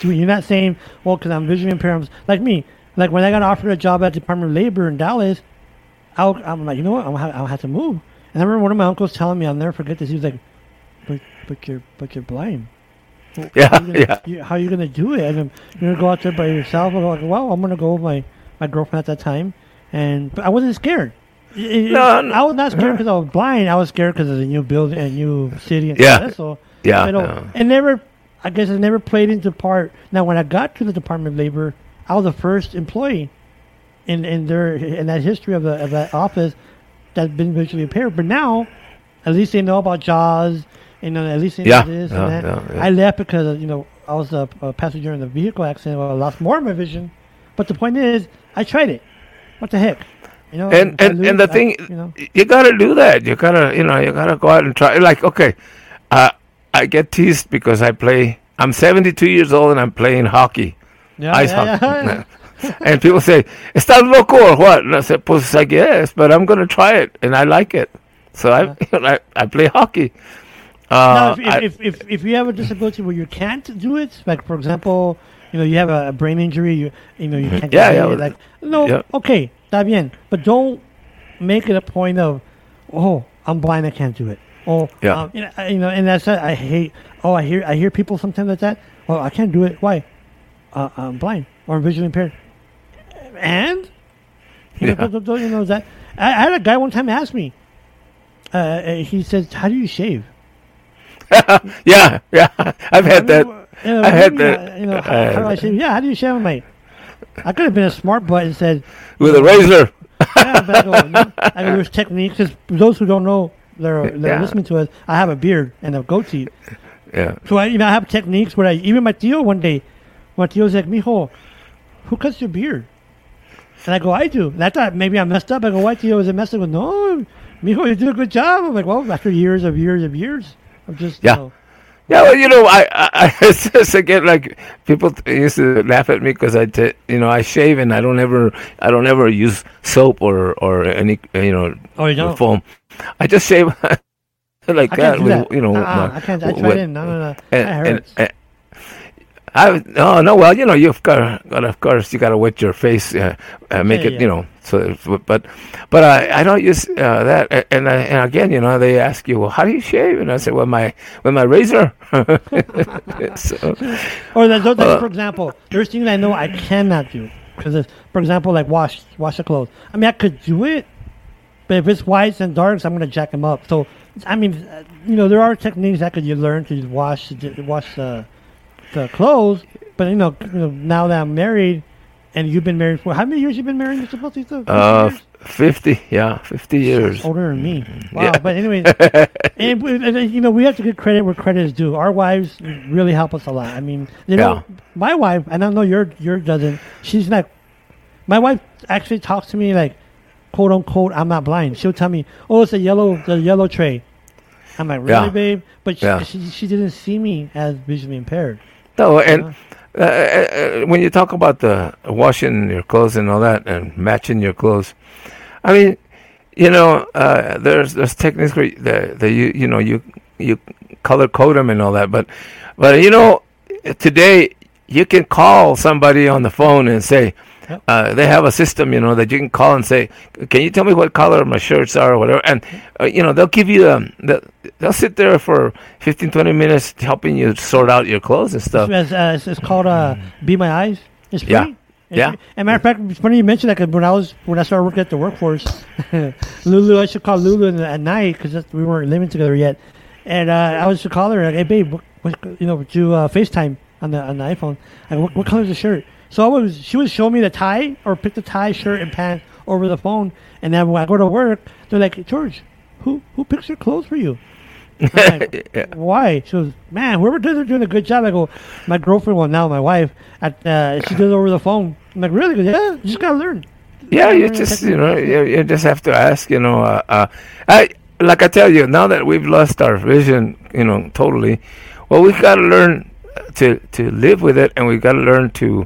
doing. You're not saying, well, because I'm visually impaired. Like me, like when I got offered a job at the Department of Labor in Dallas, I'll, I'm like, you know what? I'm, I'll have to move. And I remember one of my uncles telling me, I'll never forget this. He was like, but but you're but you're blind. Well, Yeah, how gonna, yeah. you- how are you gonna do it? And you're gonna go out there by yourself? I'm like, well, I'm gonna go with my my girlfriend at that time, and but I wasn't scared. It- No, no. I was not scared because I was blind. I was scared because of the new building, a uh, new city. And Yeah. So yeah, you know, no. it never. I guess it never played into part. Now, when I got to the Department of Labor, I was the first employee in in their in that history of the of that office that's been visually impaired. But now, at least they know about JAWS. You know, at least Yeah, this yeah, and that. yeah. I left because you know I was a, a passenger in the vehicle accident. Where I lost more of my vision. But the point is, I tried it. What the heck? You know, and and, lose, and the I- thing you know, you gotta do that you gotta you know you gotta go out and try like okay uh, i get teased because i play i'm 72 years old and i'm playing hockey yeah, ice yeah, hockey yeah, and people say estás loco or what and i said pues i guess but i'm gonna try it and i like it so I, I i play hockey Now, uh, if, I- if, if, if you have a disability where you can't do it, like for example, you know, you have a, brain injury, you you know, you can't Mm-hmm. Yeah, do yeah, it, like no, yeah. okay, está bien, but don't make it a point of, oh, I'm blind, I can't do it. Oh, Yeah. um, you, know, I- you know, and that's it. I hate. Oh, I hear I hear people sometimes like that. Well, I can't do it. Why? Uh, I'm blind or I'm visually impaired. And you, Yeah. know, don't- you know that I, I had a guy one time ask me. Uh, he says, "How do you shave?" yeah yeah i've I had that mean, You know, I had that. You know, how, how do I shave? Yeah, how do you shave? I'm like, I could have been a smart butt and said, with a razor yeah, but I go. I go, there's techniques. Because those who don't know, they're, they're Yeah. listening to us. I have a beard and a goatee. yeah So I, you know, I have techniques where I, even my tío one day, my tío's like, mijo, who cuts your beard? And I go, I do. And I thought maybe I messed up. I go, why tío is it messing with? No, mijo, you do a good job. I'm like, well, after years of years of years, I'm just, Yeah. you know, Yeah, well, you know, I, I, I it's just again like people used to laugh at me because I, t- you know, I shave and I don't ever, I don't ever use soap or or any, you know, oh, you don't? foam. I just shave like that, with, that. you know, with Uh-uh, my- I can't. I with- tried it. No, no, no. and, and, and I no no well you know you've got, got of course you got to wet your face uh, uh, make Yeah, it yeah. you know so but but I, I don't use uh, that and I, and again you know they ask you well how do you shave and I say well my with my razor so, Or Uh, for example, there's things I know I cannot do because, for example, like wash wash the clothes. I mean, I could do it, But if it's whites and darks, I'm gonna jack them up. So, I mean, you know, there are techniques that could you learn to wash wash the the clothes. But you know, now that I'm married, and you've been married for how many years? You've been married, Mr. Bautista? Uh, Years? fifty, yeah, fifty years. older than me. Wow. Yeah. But anyway, and, and, you know, we have to give credit where credit is due. Our wives really help us a lot. I mean, you know, my wife, and I know your your doesn't. She's not. My wife actually talks to me like, quote unquote, I'm not blind. She'll tell me, oh, it's a yellow the yellow tray. I'm like, really, Yeah. babe? But she, Yeah. she she didn't see me as visually impaired. No, and uh, uh, uh, when you talk about the washing your clothes and all that, and matching your clothes, I mean, you know, uh, there's there's techniques where that that you you know you you color code them and all that, but but you know, today you can call somebody on the phone and say. Uh, they have a system, you know, that you can call and say, "Can you tell me what color my shirts are, or whatever?" And uh, you know, they'll give you um, they'll, they'll sit there for 15, 20 minutes helping you sort out your clothes and stuff. It's, uh, it's, it's called uh, Be My Eyes. It's free. Yeah. It's Yeah. free. And matter of fact, it's funny you mentioned that 'cause when I was when I started working at the workforce, Lulu, I should call Lulu the, at night because we weren't living together yet, and uh, I was to call her like, "Hey, babe, what, what, you know, would you uh, FaceTime on the on the iPhone? Like, what, what color is the shirt?" So I was she would show me the tie or pick the tie, shirt, and pants over the phone, and then when I go to work, they're like, "George, who who picks your clothes for you?" Like, Yeah. Why? She goes, man, whoever does it doing a good job. I go, my girlfriend, well, now my wife, at, uh, she does it over the phone. I'm like, really? Goes, yeah, you just gotta learn. Yeah, you Learn just you know you, you just have to ask. You know, uh, uh, I like I tell you now that we've lost our vision. You know, totally. Well, we've got to learn to to live with it, and we've got to learn to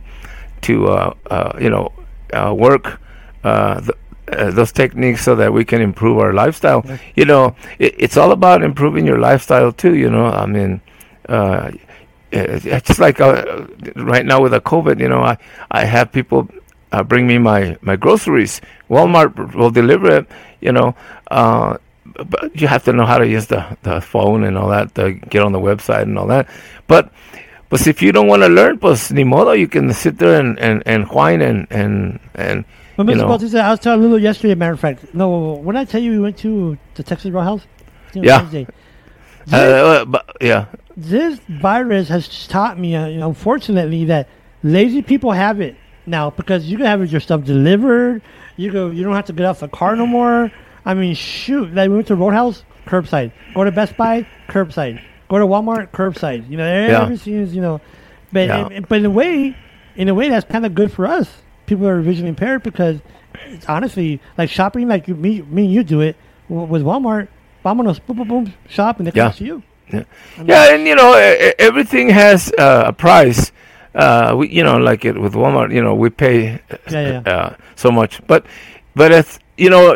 to uh, uh, you know uh, work uh, th- uh, those techniques so that we can improve our lifestyle. You know, it, it's all about improving your lifestyle too. You know, I mean. Uh, it's just like uh, right now with the COVID, you know, I, I have people uh, bring me my, my groceries. Walmart will deliver it, you know, uh, but you have to know how to use the, the phone and all that to get on the website and all that. But but if you don't want to learn, pues ni modo, you can sit there and, and, and whine and, and, and But you know. I was telling Lulu yesterday, matter of fact. No, when I tell you we went to the Texas Roadhouse? Think it Yeah. Wednesday. uh, uh, but, yeah, this virus has taught me, uh, unfortunately, that lazy people have it now because you can have your stuff delivered. You go, you don't have to get off the car no more. I mean, shoot, like we went to Roadhouse, curbside. Go to Best Buy, curbside. Go to Walmart, curbside. You know, Yeah. everything is, you know, but Yeah. but in a way, in a way, that's kind of good for us. People that are visually impaired because it's honestly like shopping, like you, me, me and you do it w- with Walmart. Vámonos, boom, boom, boom, shop, and they come to you. Yeah. I mean, Yeah, and you know everything has uh, a price. Uh, we, you know, like it with Walmart, you know, we pay Yeah, yeah. Uh, so much, but but if you know,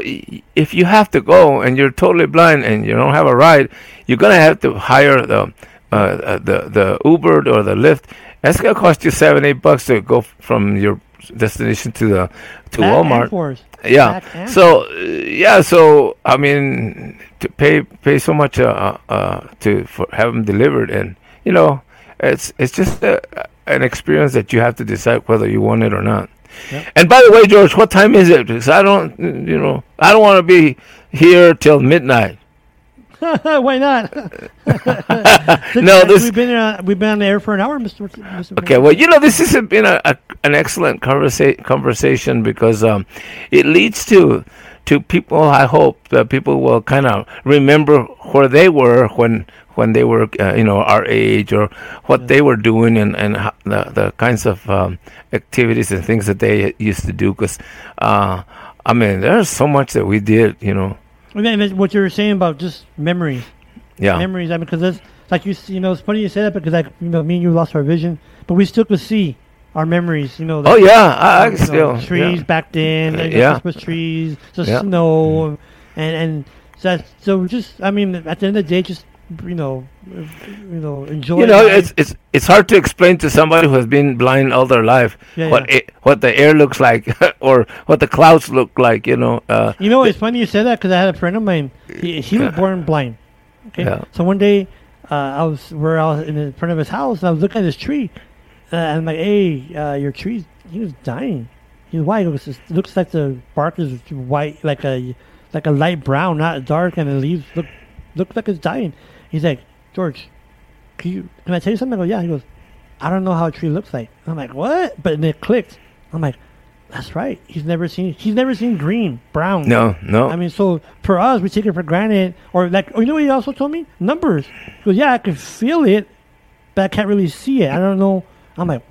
if you have to go and you're totally blind and you don't have a ride, you're gonna have to hire the uh, uh, the the Uber or the Lyft. That's gonna cost you seven eight bucks to go from your destination to the to Walmart. Yeah. So uh, yeah, so I mean, to pay pay so much uh, uh, to for have them delivered, and you know, it's it's just a, an experience that you have to decide whether you want it or not. Yep. And by the way, George, what time is it? Because I don't, you know, I don't want to be here till midnight. Why not? No, this- we've been uh, we've been on the air for an hour, Mister. Mr. Okay, well, you know, this has been a, a an excellent conversa- conversation because um, it leads to to people. I hope that people will kind of remember where they were when when they were, uh, you know, our age or what they were doing and and the the kinds of um, activities and things that they used to do. Because uh, I mean, there's so much that we did, you know. And then what you were saying about just memories, Yeah, memories. I mean, because it's like you, you know, it's funny you say that because like you know, me and you lost our vision, but we still could see our memories. You know. Oh yeah, I, I you know, still trees yeah. back then, Uh, yeah. Christmas trees, the Yeah. snow, and and so that's, so just I mean, at the end of the day, just you know, you know, enjoy. You know, life. it's it's it's hard to explain to somebody who has been blind all their life Yeah, what yeah. It, what the air looks like or what the clouds look like. You know, uh, You know, it's funny you said that because I had a friend of mine. He, he was born blind. Okay, Yeah. so one day uh, I was where I was in the front of his house and I was looking at his tree, uh, and I'm like, "Hey, uh, your tree, he was dying. He's white. It, was just, it looks like the bark is white, like a like a light brown, not dark, and the leaves look look like it's dying. He's like, George, can you can I tell you something? I go, yeah. He goes, I don't know how a tree looks like. I'm like, what? But then it clicked. I'm like, that's right. He's never seen he's never seen green, brown. No, no. I mean, so for us, we take it for granted. Or like, oh, you know what he also told me? Numbers. He goes, yeah, I can feel it, but I can't really see it. I don't know. I'm like,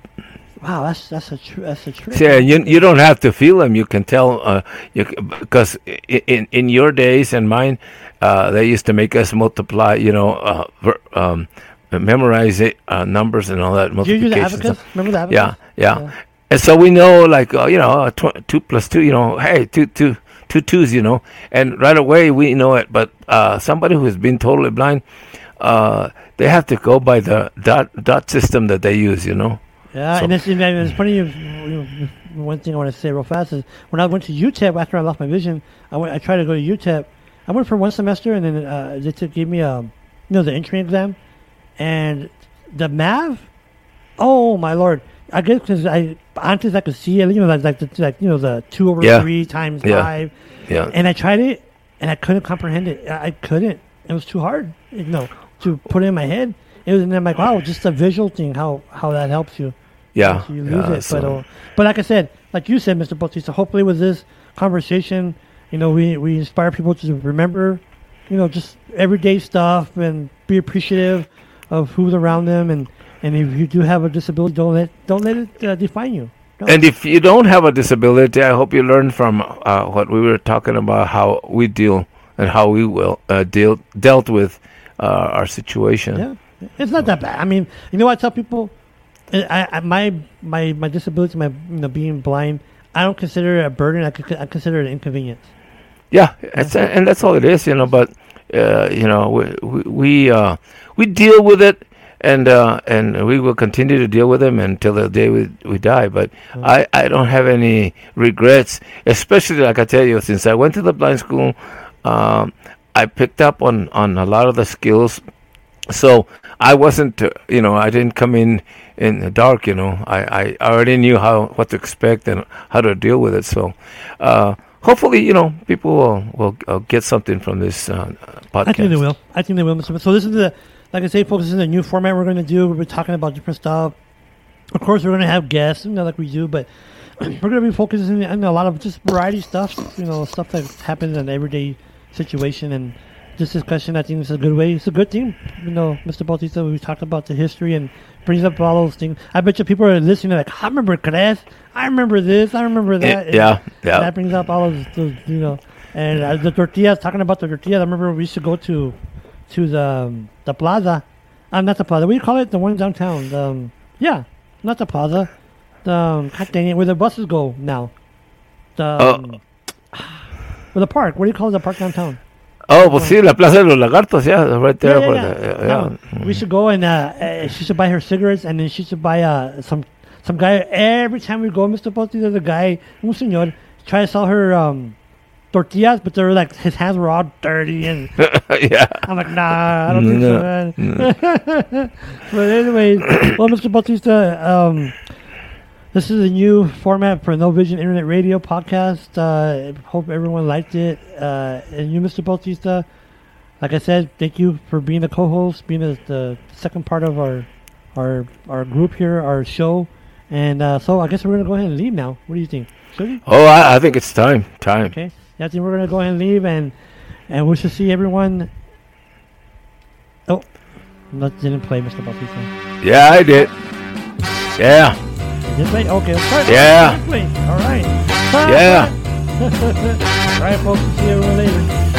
wow, that's that's a tr- that's a trick. Yeah, you you don't have to feel them. You can tell, uh, you because in in your days and mine, uh, they used to make us multiply. You know, uh, um, memorize it, uh, numbers and all that Do you use the multiplication. Remember the Yeah, abacus? yeah, Yeah. And so we know, like uh, you know, uh, tw- two plus two. You know, hey, two two two twos. You know, and right away we know it. But uh, somebody who's been totally blind, uh, they have to go by the dot dot system that they use. You know. Yeah, So- and it's, it's funny. You, you, one thing I want to say real fast is when I went to UTEP after I lost my vision, I went. I tried to go to UTEP. I went for one semester, and then uh, they took, gave me a, you know, the entry exam, and the math. Oh my lord! I guess because I honestly I could see it, you know, like like, the, like you know the two over Yeah. three times Yeah. five, Yeah. and I tried it, and I couldn't comprehend it. I, I couldn't. It was too hard, you know, to put it in my head. It was, and I'm like, wow, just a visual thing. How how that helps you. yeah. So you lose yeah, it. so- But uh, but like I said, like you said, Mr. Bautista, hopefully with this conversation, you know, we we inspire people to remember, you know, just everyday stuff and be appreciative of who's around them and and if you do have a disability, don't let don't let it uh, define you. Don't. And if you don't have a disability, I hope you learn from uh, what we were talking about, how we deal and how we will uh, deal dealt with uh, our situation. Yeah, it's not that bad. I mean, you know, what I tell people, I, I my my my disability, my you know, being blind, I don't consider it a burden. I, I consider it an inconvenience. Yeah, it's, and that's all it is, you know. But uh, you know, we we we, uh, we deal with it, and uh, and we will continue to deal with them until the day we we die. But I I don't have any regrets, especially like I tell you, since I went to the blind school, um, I picked up on on a lot of the skills. So I wasn't, uh, you know, I didn't come in in the dark. You know, I, I already knew how what to expect and how to deal with it. So, uh, hopefully, you know, people will will uh, get something from this uh, podcast. I think they will. I think they will. So this is the, like I say, folks, this is a new format we're going to do. We're talking about different stuff. Of course, we're going to have guests, you know, like we do, but we're going to be focusing on a lot of just variety stuff, you know, stuff that happens in everyday situation. And this discussion, I think, is a good way. It's a good thing. You know, Mr. Bautista, we talked about the history and brings up all those things. I bet you people are listening like, I remember Kress. I remember this. I remember that. Eh, yeah, yeah. That brings up all of those, you know, and uh, the tortillas. Talking about the tortillas, I remember we used to go to to the um, the plaza. Um, not the plaza. What do you call it? The one downtown. The, um, yeah, not the plaza. The um, God dang it, where the buses go now. The um, where the park. What do you call the park downtown? Oh, pues sí, la Plaza de los Lagartos, yeah, right there. Yeah, yeah, the- yeah. yeah, No. We should go and uh, uh, she should buy her cigarettes, and then she should buy uh, some some guy. Every time we go, Mr. Posti, there's a guy, un señor, try to sell her um, tortillas, but they're like his hands were all dirty, and yeah. I'm like, nah, I don't think so, No, but anyways, well, Mr. Bautista, um, this is a new format for No Vision Internet Radio podcast. Uh, hope everyone liked it. Uh, and you, Mr. Bautista, like I said, thank you for being the co-host, being the, the second part of our our our group here, our show. And uh, so I guess we're gonna go ahead and leave now. What do you think? Should we? Oh, I, I think it's time. Time. Okay. Yeah, I think we're gonna go ahead and leave, and and we should see everyone. Oh, that didn't play, Mr. Bautista. Yeah, I did. Yeah. Did play? Okay, let's start. Yeah. All right. Yeah. All right, folks. See everyone later.